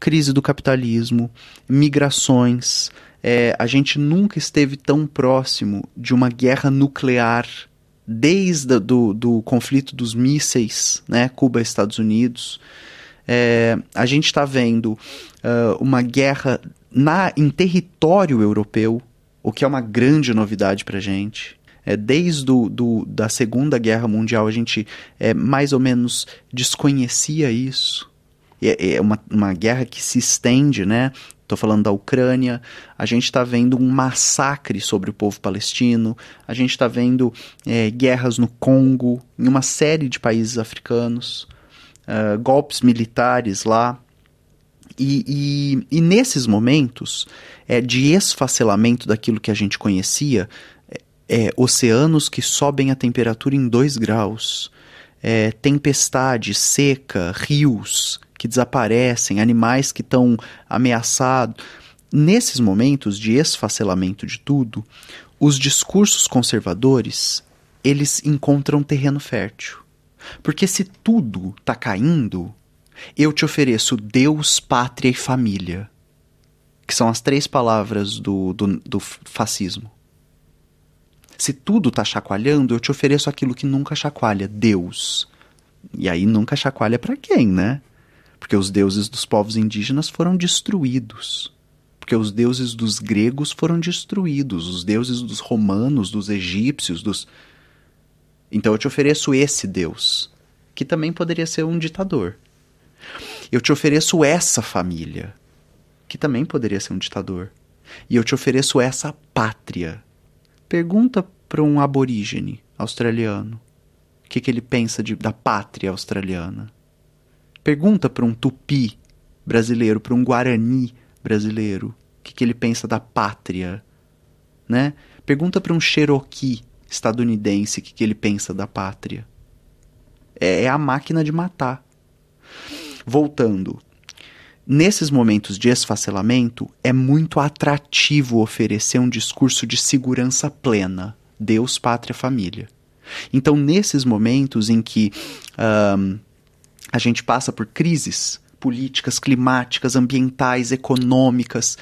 crise do capitalismo, migrações. É, a gente nunca esteve tão próximo de uma guerra nuclear desde do, do conflito dos mísseis, né? Cuba, Estados Unidos. É, a gente está vendo uh, uma guerra na, em território europeu, o que é uma grande novidade para gente. É, desde do, da Segunda Guerra Mundial a gente é, mais ou menos desconhecia isso. É, é uma, uma guerra que se estende, né? Estou falando da Ucrânia. A gente está vendo um massacre sobre o povo palestino. A gente está vendo é, guerras no Congo, em uma série de países africanos, uh, golpes militares lá. E, e, e nesses momentos é, de esfacelamento daquilo que a gente conhecia, é, oceanos que sobem a temperatura em 2 graus, é, tempestade, seca, rios que desaparecem, animais que estão ameaçados. Nesses momentos de esfacelamento de tudo, os discursos conservadores eles encontram terreno fértil. Porque se tudo está caindo, eu te ofereço Deus, pátria e família, que são as três palavras do, do, do fascismo. Se tudo está chacoalhando, eu te ofereço aquilo que nunca chacoalha, Deus. E aí nunca chacoalha para quem, né? Porque os deuses dos povos indígenas foram destruídos. Porque os deuses dos gregos foram destruídos, os deuses dos romanos, dos egípcios, dos Então eu te ofereço esse Deus, que também poderia ser um ditador. Eu te ofereço essa família, que também poderia ser um ditador. E eu te ofereço essa pátria, Pergunta para um aborígene australiano o que, que ele pensa de, da pátria australiana. Pergunta para um tupi brasileiro, para um guarani brasileiro, o que, que ele pensa da pátria. Né? Pergunta para um cherokee estadunidense o que, que ele pensa da pátria. É, é a máquina de matar. Voltando, Nesses momentos de esfacelamento, é muito atrativo oferecer um discurso de segurança plena. Deus, pátria, família. Então, nesses momentos em que um, a gente passa por crises políticas, climáticas, ambientais, econômicas,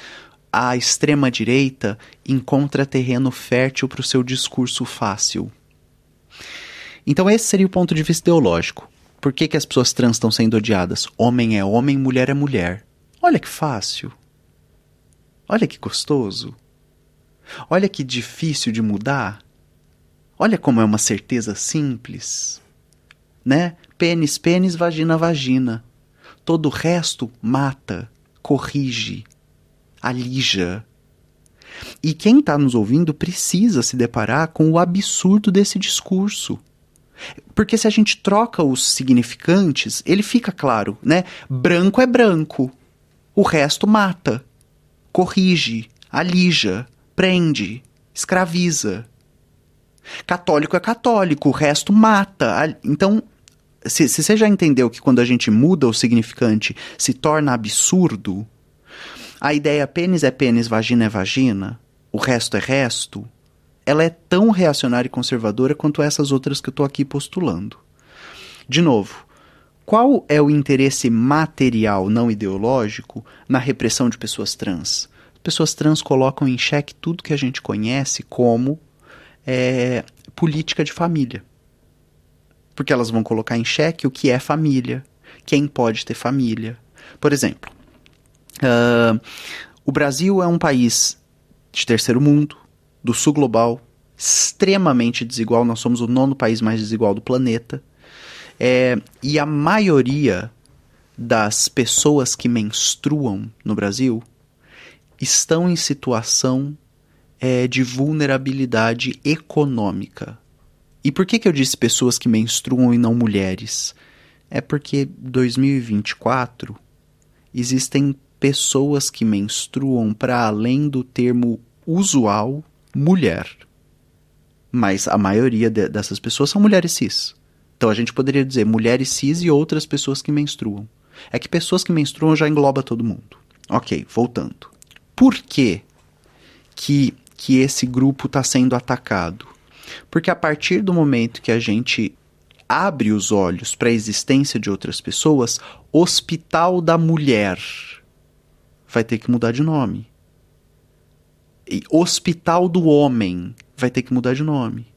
a extrema-direita encontra terreno fértil para o seu discurso fácil. Então, esse seria o ponto de vista ideológico. Por que, que as pessoas trans estão sendo odiadas? Homem é homem, mulher é mulher. Olha que fácil. Olha que gostoso. Olha que difícil de mudar. Olha como é uma certeza simples. Né? Pênis, pênis, vagina, vagina. Todo o resto mata, corrige, alija. E quem está nos ouvindo precisa se deparar com o absurdo desse discurso. Porque se a gente troca os significantes, ele fica claro, né? Branco é branco, o resto mata, corrige, alija, prende, escraviza. Católico é católico, o resto mata. Então, se, se você já entendeu que quando a gente muda o significante se torna absurdo, a ideia pênis é pênis, vagina é vagina, o resto é resto, ela é tão reacionária e conservadora quanto essas outras que eu estou aqui postulando. De novo, qual é o interesse material, não ideológico, na repressão de pessoas trans? Pessoas trans colocam em xeque tudo que a gente conhece como é, política de família. Porque elas vão colocar em xeque o que é família, quem pode ter família. Por exemplo, uh, o Brasil é um país de terceiro mundo, do sul global, extremamente desigual. Nós somos o nono país mais desigual do planeta. É, e a maioria das pessoas que menstruam no Brasil estão em situação é, de vulnerabilidade econômica. E por que, que eu disse pessoas que menstruam e não mulheres? É porque 2024 existem pessoas que menstruam para além do termo usual mulher. Mas a maioria de, dessas pessoas são mulheres cis. Então a gente poderia dizer mulheres cis e outras pessoas que menstruam. É que pessoas que menstruam já engloba todo mundo. Ok, voltando. Por que, que, que esse grupo está sendo atacado? Porque a partir do momento que a gente abre os olhos para a existência de outras pessoas, Hospital da Mulher vai ter que mudar de nome. E Hospital do Homem vai ter que mudar de nome.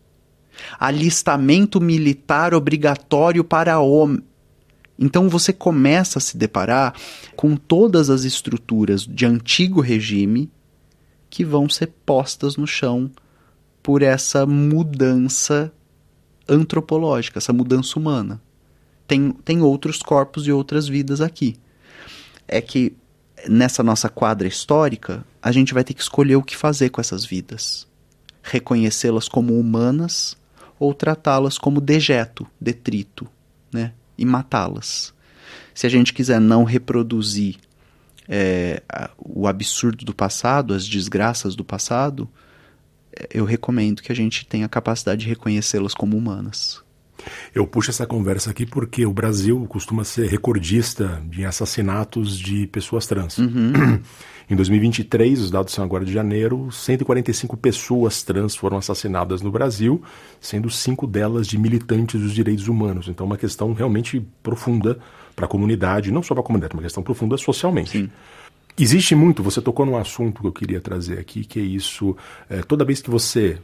Alistamento militar obrigatório para homem. Então você começa a se deparar com todas as estruturas de antigo regime que vão ser postas no chão por essa mudança antropológica, essa mudança humana. Tem, tem outros corpos e outras vidas aqui. É que nessa nossa quadra histórica, a gente vai ter que escolher o que fazer com essas vidas. Reconhecê-las como humanas ou tratá-las como dejeto, detrito, né? E matá-las. Se a gente quiser não reproduzir é, o absurdo do passado, as desgraças do passado, eu recomendo que a gente tenha a capacidade de reconhecê-las como humanas. Eu puxo essa conversa aqui porque o Brasil costuma ser recordista de assassinatos de pessoas trans. Uhum. Em 2023, os dados são agora de janeiro, 145 pessoas trans foram assassinadas no Brasil, sendo cinco delas de militantes dos direitos humanos. Então, uma questão realmente profunda para a comunidade, não só para a comunidade, uma questão profunda socialmente. Sim. Existe muito, você tocou num assunto que eu queria trazer aqui, que é isso, é, toda vez que você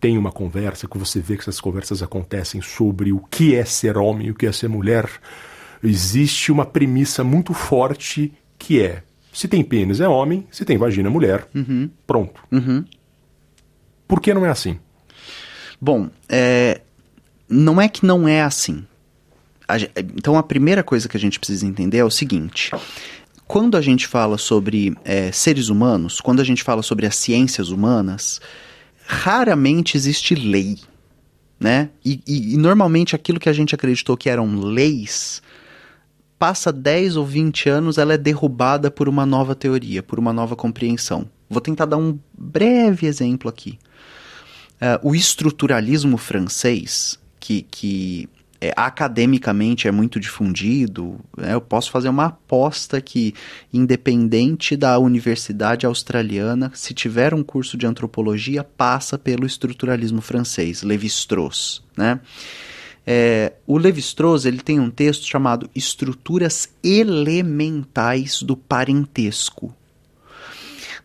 tem uma conversa, que você vê que essas conversas acontecem sobre o que é ser homem e o que é ser mulher, existe uma premissa muito forte que é se tem pênis é homem, se tem vagina é mulher. Uhum. Pronto. Uhum. Por que não é assim? Bom, é, não é que não é assim. A, então a primeira coisa que a gente precisa entender é o seguinte: quando a gente fala sobre é, seres humanos, quando a gente fala sobre as ciências humanas, raramente existe lei, né? E, e, e, normalmente aquilo que a gente acreditou que eram leis, passa 10 ou 20 anos, ela é derrubada por uma nova teoria, por uma nova compreensão. Vou tentar dar um breve exemplo aqui. Uh, o estruturalismo francês, que, que é, academicamente é muito difundido, né? eu posso fazer uma aposta que, independente da universidade australiana, se tiver um curso de antropologia, passa pelo estruturalismo francês, Lévi-Strauss, né? É, o Lévi-Strauss ele tem um texto chamado Estruturas Elementais do Parentesco,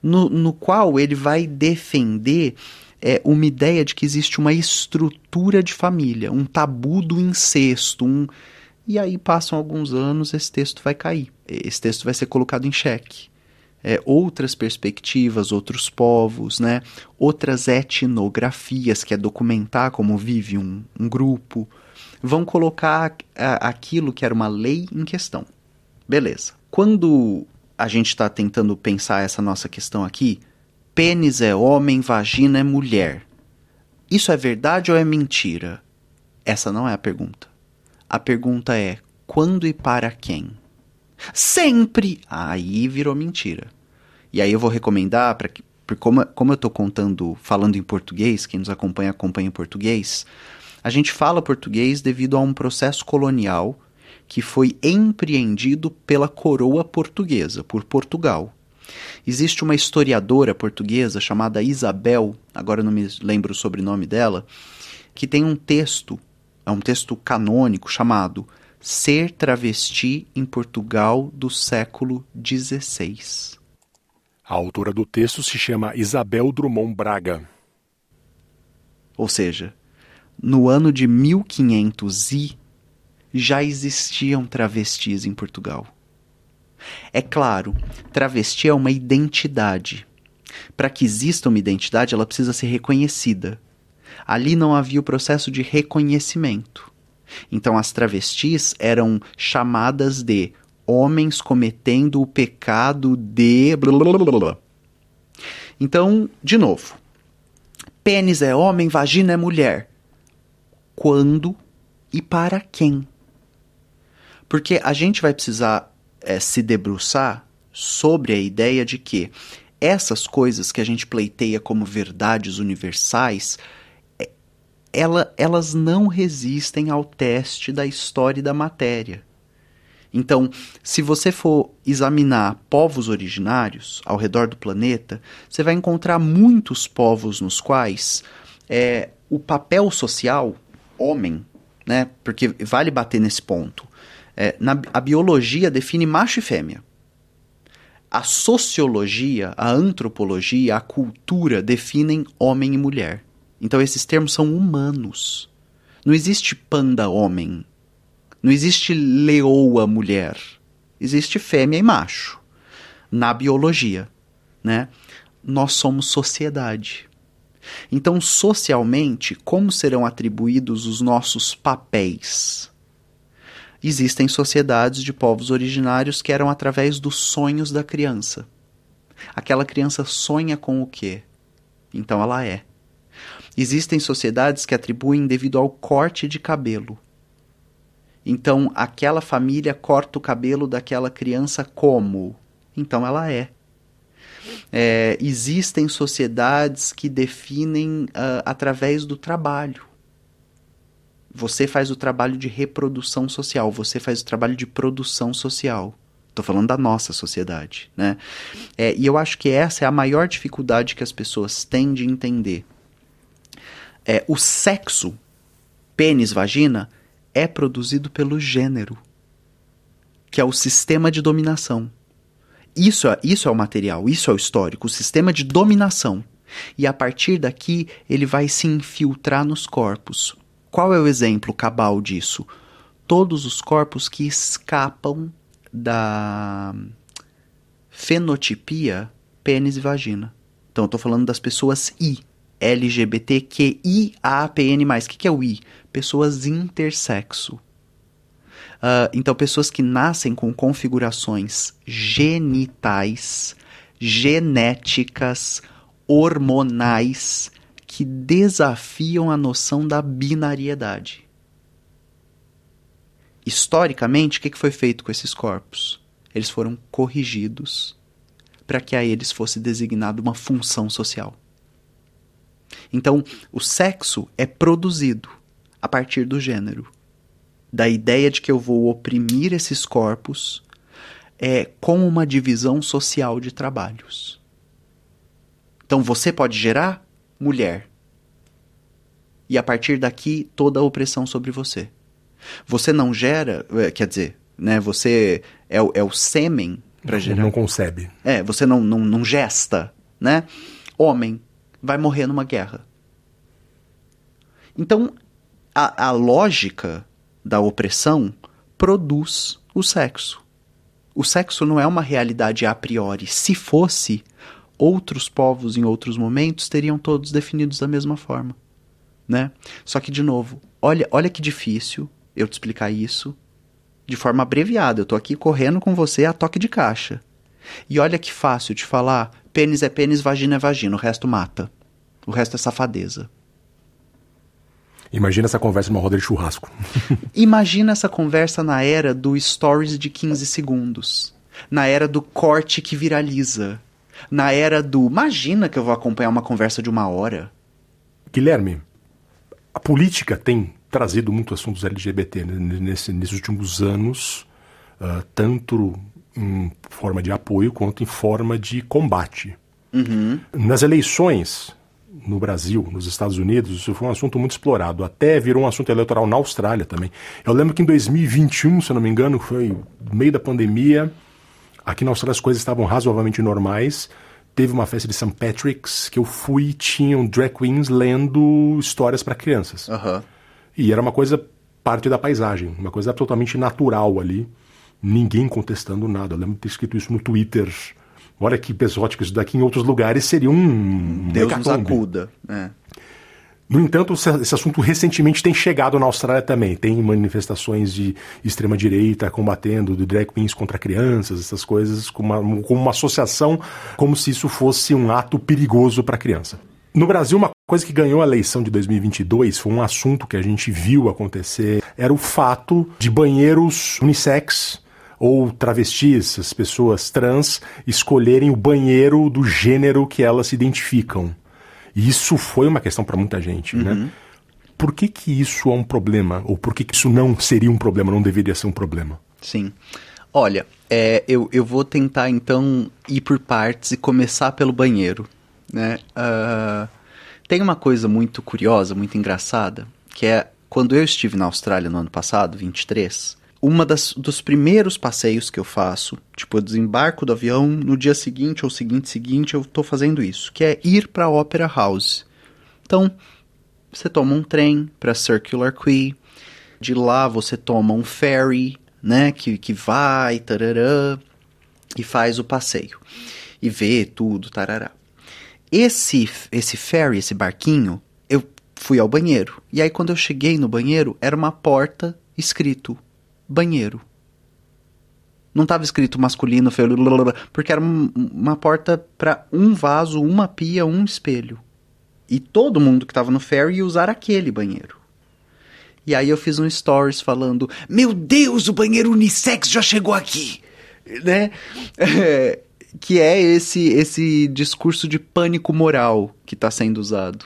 no, no qual ele vai defender é uma ideia de que existe uma estrutura de família, um tabu do incesto, um... e aí passam alguns anos, esse texto vai cair, esse texto vai ser colocado em xeque. É, outras perspectivas, outros povos, né? outras etnografias, que é documentar como vive um, um grupo, vão colocar a, aquilo que era uma lei em questão. Beleza. Quando a gente está tentando pensar essa nossa questão aqui, pênis é homem, vagina é mulher. Isso é verdade ou é mentira? Essa não é a pergunta. A pergunta é quando e para quem? Sempre! Aí virou mentira. E aí eu vou recomendar para que porque como, como eu estou contando, falando em português, quem nos acompanha acompanha em português, a gente fala português devido a um processo colonial que foi empreendido pela coroa portuguesa, por Portugal. Existe uma historiadora portuguesa chamada Isabel, agora não me lembro o sobrenome dela, que tem um texto, é um texto canônico chamado Ser Travesti em Portugal do século XVI. A autora do texto se chama Isabel Drummond Braga. Ou seja, no ano de 1500 e já existiam travestis em Portugal. É claro, travesti é uma identidade. Para que exista uma identidade, ela precisa ser reconhecida. Ali não havia o processo de reconhecimento. Então as travestis eram chamadas de homens cometendo o pecado de. Então, de novo. Pênis é homem, vagina é mulher. Quando e para quem? Porque a gente vai precisar é, se debruçar sobre a ideia de que essas coisas que a gente pleiteia como verdades universais, é, ela, elas não resistem ao teste da história e da matéria. Então, se você for examinar povos originários ao redor do planeta, você vai encontrar muitos povos nos quais é, o papel social, homem, né? Porque vale bater nesse ponto. É, na, a biologia define macho e fêmea. A sociologia, a antropologia, a cultura definem homem e mulher. Então esses termos são humanos. Não existe panda homem. Não existe leoa mulher. Existe fêmea e macho. Na biologia, né? Nós somos sociedade. Então, socialmente, como serão atribuídos os nossos papéis? Existem sociedades de povos originários que eram através dos sonhos da criança. Aquela criança sonha com o quê? Então ela é. Existem sociedades que atribuem devido ao corte de cabelo. Então aquela família corta o cabelo daquela criança como? Então ela é. É, existem sociedades que definem uh, através do trabalho. Você faz o trabalho de reprodução social, você faz o trabalho de produção social. Estou falando da nossa sociedade, né? É, e eu acho que essa é a maior dificuldade que as pessoas têm de entender. É, o sexo, pênis, vagina, é produzido pelo gênero, que é o sistema de dominação. Isso é, isso é o material, isso é o histórico, o sistema de dominação. E a partir daqui ele vai se infiltrar nos corpos. Qual é o exemplo cabal disso? Todos os corpos que escapam da fenotipia pênis e vagina. Então eu tô falando das pessoas I, LGBTQIAPN+. O que, que é o I? Pessoas intersexo. Uh, então, pessoas que nascem com configurações genitais, genéticas, hormonais, que desafiam a noção da binariedade. Historicamente, o que foi feito com esses corpos? Eles foram corrigidos para que a eles fosse designada uma função social. Então, o sexo é produzido a partir do gênero da ideia de que eu vou oprimir esses corpos é, com uma divisão social de trabalhos. Então você pode gerar mulher. E a partir daqui, toda a opressão sobre você. Você não gera, é, quer dizer, né, você é, é o sêmen para gerar. Não concebe. É, você não, não, não gesta, né? Homem vai morrer numa guerra. Então, a, a lógica da opressão produz o sexo. O sexo não é uma realidade a priori. Se fosse, outros povos em outros momentos teriam todos definidos da mesma forma, né? Só que de novo, olha, olha que difícil eu te explicar isso de forma abreviada. Eu tô aqui correndo com você a toque de caixa. E olha que fácil de falar, pênis é pênis, vagina é vagina, o resto mata. O resto é safadeza. Imagina essa conversa numa roda de churrasco. Imagina essa conversa na era do stories de 15 segundos. Na era do corte que viraliza. Na era do. Imagina que eu vou acompanhar uma conversa de uma hora. Guilherme, a política tem trazido muito assuntos LGBT nesse, nesses últimos anos, uh, tanto em forma de apoio quanto em forma de combate. Uhum. Nas eleições, no Brasil, nos Estados Unidos, isso foi um assunto muito explorado. Até virou um assunto eleitoral na Austrália também. Eu lembro que em 2021, se eu não me engano, foi no meio da pandemia, aqui na Austrália as coisas estavam razoavelmente normais. Teve uma festa de St. Patrick's que eu fui e tinham drag queens lendo histórias para crianças. Uhum. E era uma coisa parte da paisagem, uma coisa absolutamente natural ali. Ninguém contestando nada. Eu lembro de ter escrito isso no Twitter Olha que exótico isso daqui em outros lugares seria um. Deus nos acuda. É. No entanto, esse assunto recentemente tem chegado na Austrália também. Tem manifestações de extrema-direita combatendo de drag queens contra crianças, essas coisas, com uma, com uma associação como se isso fosse um ato perigoso para a criança. No Brasil, uma coisa que ganhou a eleição de 2022 foi um assunto que a gente viu acontecer, era o fato de banheiros unissex ou travestis, as pessoas trans, escolherem o banheiro do gênero que elas se identificam. E isso foi uma questão para muita gente, né? uhum. né? Por que, que isso é um problema? Ou por que, que isso não seria um problema, não deveria ser um problema? Sim. Olha, é, eu, eu vou tentar então ir por partes e começar pelo banheiro. Né? Uh, tem uma coisa muito curiosa, muito engraçada, que é quando eu estive na Austrália no ano passado, 23, uma das, dos primeiros passeios que eu faço, tipo, eu desembarco do avião, no dia seguinte ou seguinte seguinte eu tô fazendo isso, que é ir para Opera House. Então, você toma um trem para Circular Quay, De lá você toma um ferry, né? Que, que vai, tarará, e faz o passeio. E vê tudo, tarará. Esse, esse ferry, esse barquinho, eu fui ao banheiro. E aí, quando eu cheguei no banheiro, era uma porta escrito banheiro. Não estava escrito masculino, feio, porque era uma porta para um vaso, uma pia, um espelho. E todo mundo que estava no ferry ia usar aquele banheiro. E aí eu fiz um stories falando: Meu Deus, o banheiro unissex já chegou aqui! Né? É, que é esse, esse discurso de pânico moral que está sendo usado.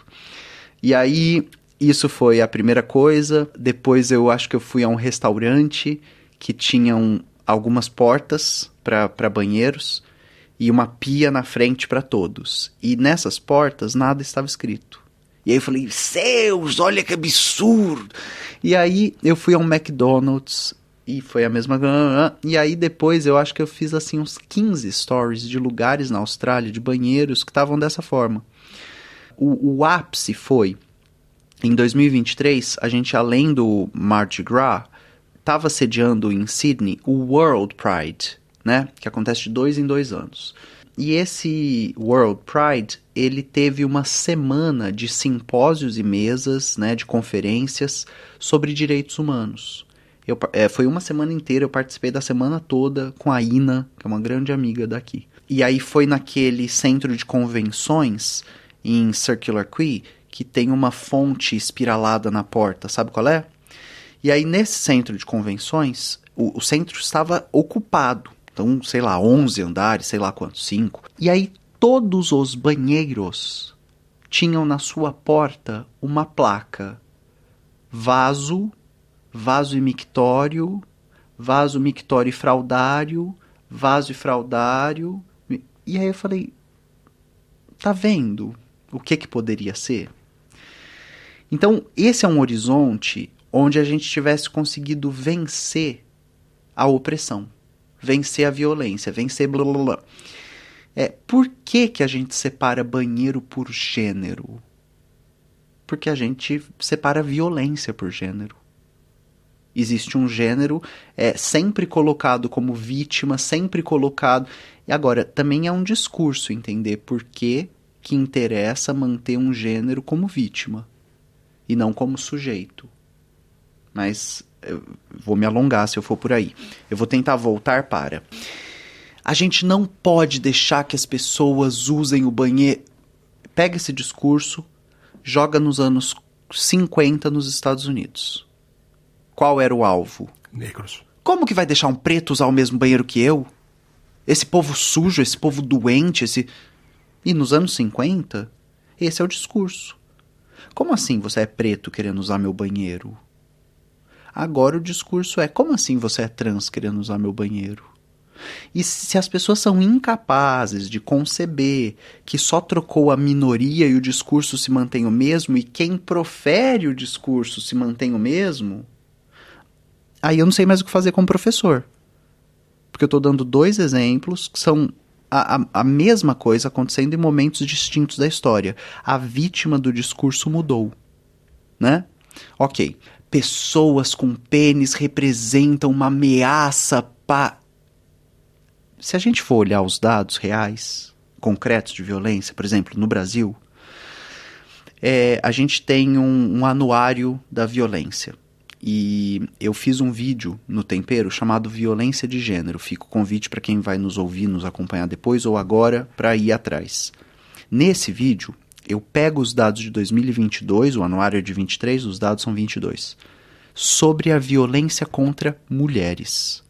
E aí, isso foi a primeira coisa. Depois eu acho que eu fui a um restaurante que tinha um, algumas portas para banheiros e uma pia na frente para todos. E nessas portas nada estava escrito. E aí eu falei, céus, olha que absurdo! E aí eu fui a um McDonald's e foi a mesma. E aí depois eu acho que eu fiz assim uns 15 stories de lugares na Austrália, de banheiros que estavam dessa forma. O, o ápice foi em 2023, a gente além do Mardi Gras, estava sediando em Sydney o World Pride, né? Que acontece de dois em dois anos. E esse World Pride, ele teve uma semana de simpósios e mesas, né, de conferências sobre direitos humanos. Eu, é, foi uma semana inteira, eu participei da semana toda com a Ina, que é uma grande amiga daqui. E aí foi naquele centro de convenções em Circular Quay que tem uma fonte espiralada na porta, sabe qual é? E aí, nesse centro de convenções, o, o centro estava ocupado. Então, sei lá, 11 andares, sei lá quantos, 5. E aí, todos os banheiros tinham na sua porta uma placa: vaso, vaso e mictório, vaso mictório e fraudário, vaso e fraudário. E aí eu falei: tá vendo o que que poderia ser? Então, esse é um horizonte onde a gente tivesse conseguido vencer a opressão, vencer a violência, vencer blá blá blá. É, por que, que a gente separa banheiro por gênero? Porque a gente separa violência por gênero. Existe um gênero é, sempre colocado como vítima, sempre colocado. E agora, também é um discurso entender por que, que interessa manter um gênero como vítima e não como sujeito mas vou me alongar se eu for por aí. Eu vou tentar voltar para. A gente não pode deixar que as pessoas usem o banheiro. Pega esse discurso, joga nos anos 50 nos Estados Unidos. Qual era o alvo? Negros. Como que vai deixar um preto usar o mesmo banheiro que eu? Esse povo sujo, esse povo doente, esse. E nos anos 50, esse é o discurso. Como assim você é preto querendo usar meu banheiro? Agora o discurso é: como assim você é trans querendo usar meu banheiro? E se as pessoas são incapazes de conceber que só trocou a minoria e o discurso se mantém o mesmo, e quem profere o discurso se mantém o mesmo, aí eu não sei mais o que fazer como professor. Porque eu estou dando dois exemplos que são a, a, a, mesma coisa acontecendo em momentos distintos da história. A vítima do discurso mudou. Né? Ok pessoas com pênis representam uma ameaça para. Se a gente for olhar os dados reais, concretos de violência, por exemplo, no Brasil, é, a gente tem um, um anuário da violência. E eu fiz um vídeo no Tempero chamado Violência de Gênero. Fica o convite para quem vai nos ouvir, nos acompanhar depois ou agora para ir atrás. Nesse vídeo, eu pego os dados de 2022, o anuário é de 23, os dados são 22, sobre a violência contra mulheres.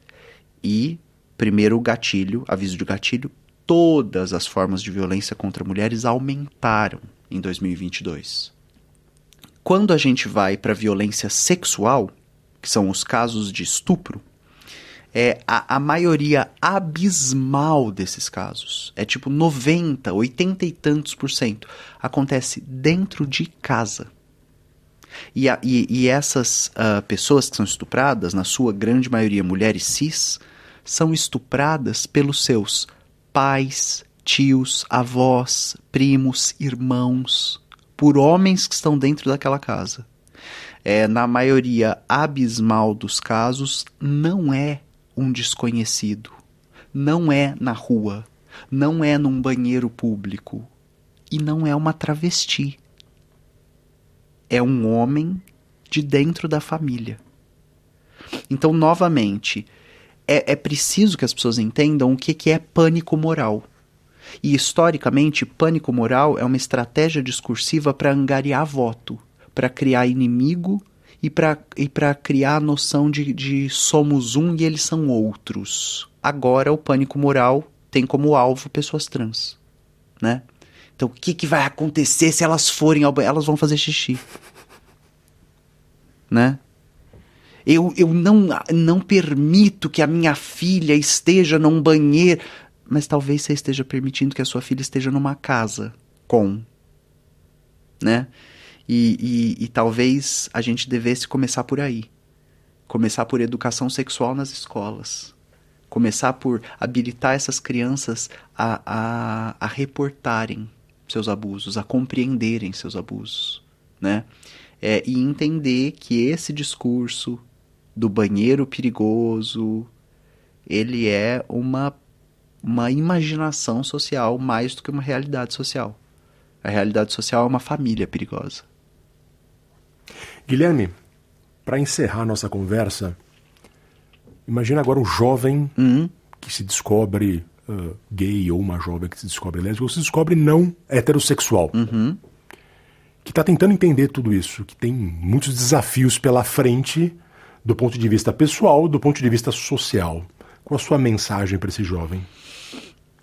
E, primeiro o gatilho, aviso de gatilho, todas as formas de violência contra mulheres aumentaram em 2022. Quando a gente vai para violência sexual, que são os casos de estupro, é a, a maioria abismal desses casos, é tipo 90, 80 e tantos por cento, acontece dentro de casa. E, a, e, e essas uh, pessoas que são estupradas, na sua grande maioria mulheres cis, são estupradas pelos seus pais, tios, avós, primos, irmãos, por homens que estão dentro daquela casa. é, na maioria abismal dos casos, não é um desconhecido, não é na rua, não é num banheiro público e não é uma travesti. É um homem de dentro da família. Então, novamente, é, é preciso que as pessoas entendam o que, que é pânico moral. E historicamente, pânico moral é uma estratégia discursiva para angariar voto, para criar inimigo e para e criar a noção de, de somos um e eles são outros. Agora, o pânico moral tem como alvo pessoas trans, né? Então, o que, que vai acontecer se elas forem ao? Elas vão fazer xixi, né? Eu, eu não, não permito que a minha filha esteja num banheiro. Mas talvez você esteja permitindo que a sua filha esteja numa casa com. Né? E, e, e talvez a gente devesse começar por aí. Começar por educação sexual nas escolas. Começar por habilitar essas crianças a, a, a reportarem seus abusos, a compreenderem seus abusos, né? É, e entender que esse discurso do banheiro perigoso, ele é uma, uma imaginação social mais do que uma realidade social. A realidade social é uma família perigosa. Guilherme, para encerrar nossa conversa, imagina agora um jovem uhum. que se descobre uh, gay ou uma jovem que se descobre lésbica ou se descobre não heterossexual. Uhum. Que está tentando entender tudo isso, que tem muitos desafios pela frente do ponto de vista pessoal, do ponto de vista social. Qual a sua mensagem para esse jovem?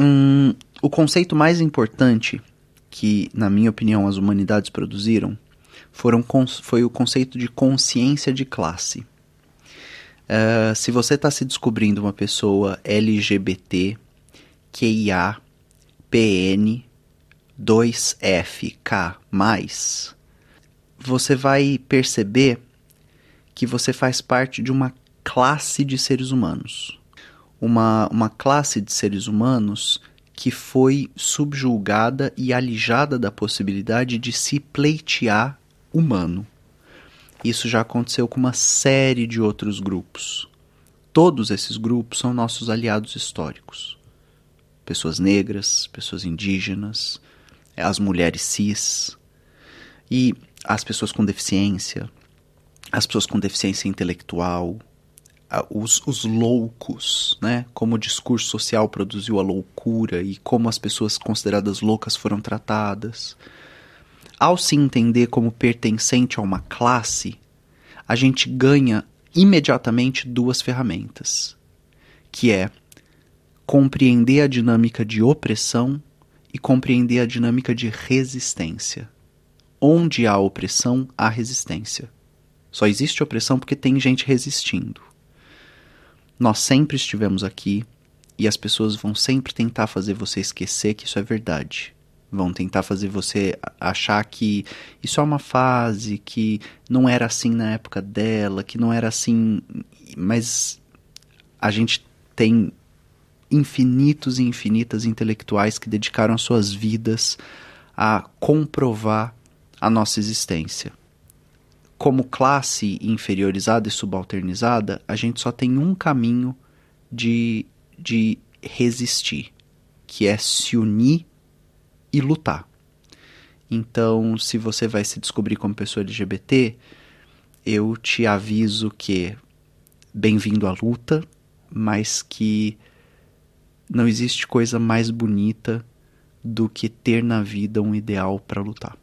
Hum, o conceito mais importante que, na minha opinião, as humanidades produziram foram, foi o conceito de consciência de classe. Uh, se você está se descobrindo uma pessoa LGBT, QIA, PN, 2FK, você vai perceber que você faz parte de uma classe de seres humanos. Uma, uma classe de seres humanos que foi subjulgada e alijada da possibilidade de se pleitear humano. Isso já aconteceu com uma série de outros grupos. Todos esses grupos são nossos aliados históricos. Pessoas negras, pessoas indígenas, as mulheres cis e as pessoas com deficiência, as pessoas com deficiência intelectual, os, os loucos, né? Como o discurso social produziu a loucura e como as pessoas consideradas loucas foram tratadas. Ao se entender como pertencente a uma classe, a gente ganha imediatamente duas ferramentas, que é compreender a dinâmica de opressão e compreender a dinâmica de resistência. Onde há opressão, há resistência. Só existe opressão porque tem gente resistindo. Nós sempre estivemos aqui e as pessoas vão sempre tentar fazer você esquecer que isso é verdade. Vão tentar fazer você achar que isso é uma fase, que não era assim na época dela, que não era assim. Mas a gente tem infinitos e infinitas intelectuais que dedicaram suas vidas a comprovar a nossa existência como classe inferiorizada e subalternizada, a gente só tem um caminho de, de resistir, que é se unir e lutar. Então, se você vai se descobrir como pessoa LGBT, eu te aviso que bem-vindo à luta, mas que não existe coisa mais bonita do que ter na vida um ideal para lutar.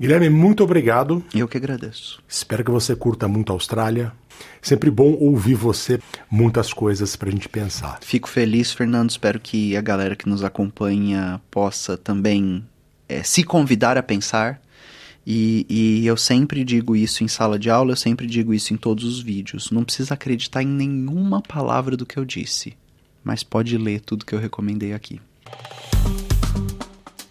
Guilherme, muito obrigado. Eu que agradeço. Espero que você curta muito a Austrália. Sempre bom ouvir você, muitas coisas para a gente pensar. Fico feliz, Fernando. Espero que a galera que nos acompanha possa também é, se convidar a pensar. E, e, eu sempre digo isso em sala de aula, eu sempre digo isso em todos os vídeos. Não precisa acreditar em nenhuma palavra do que eu disse, mas pode ler tudo que eu recomendei aqui.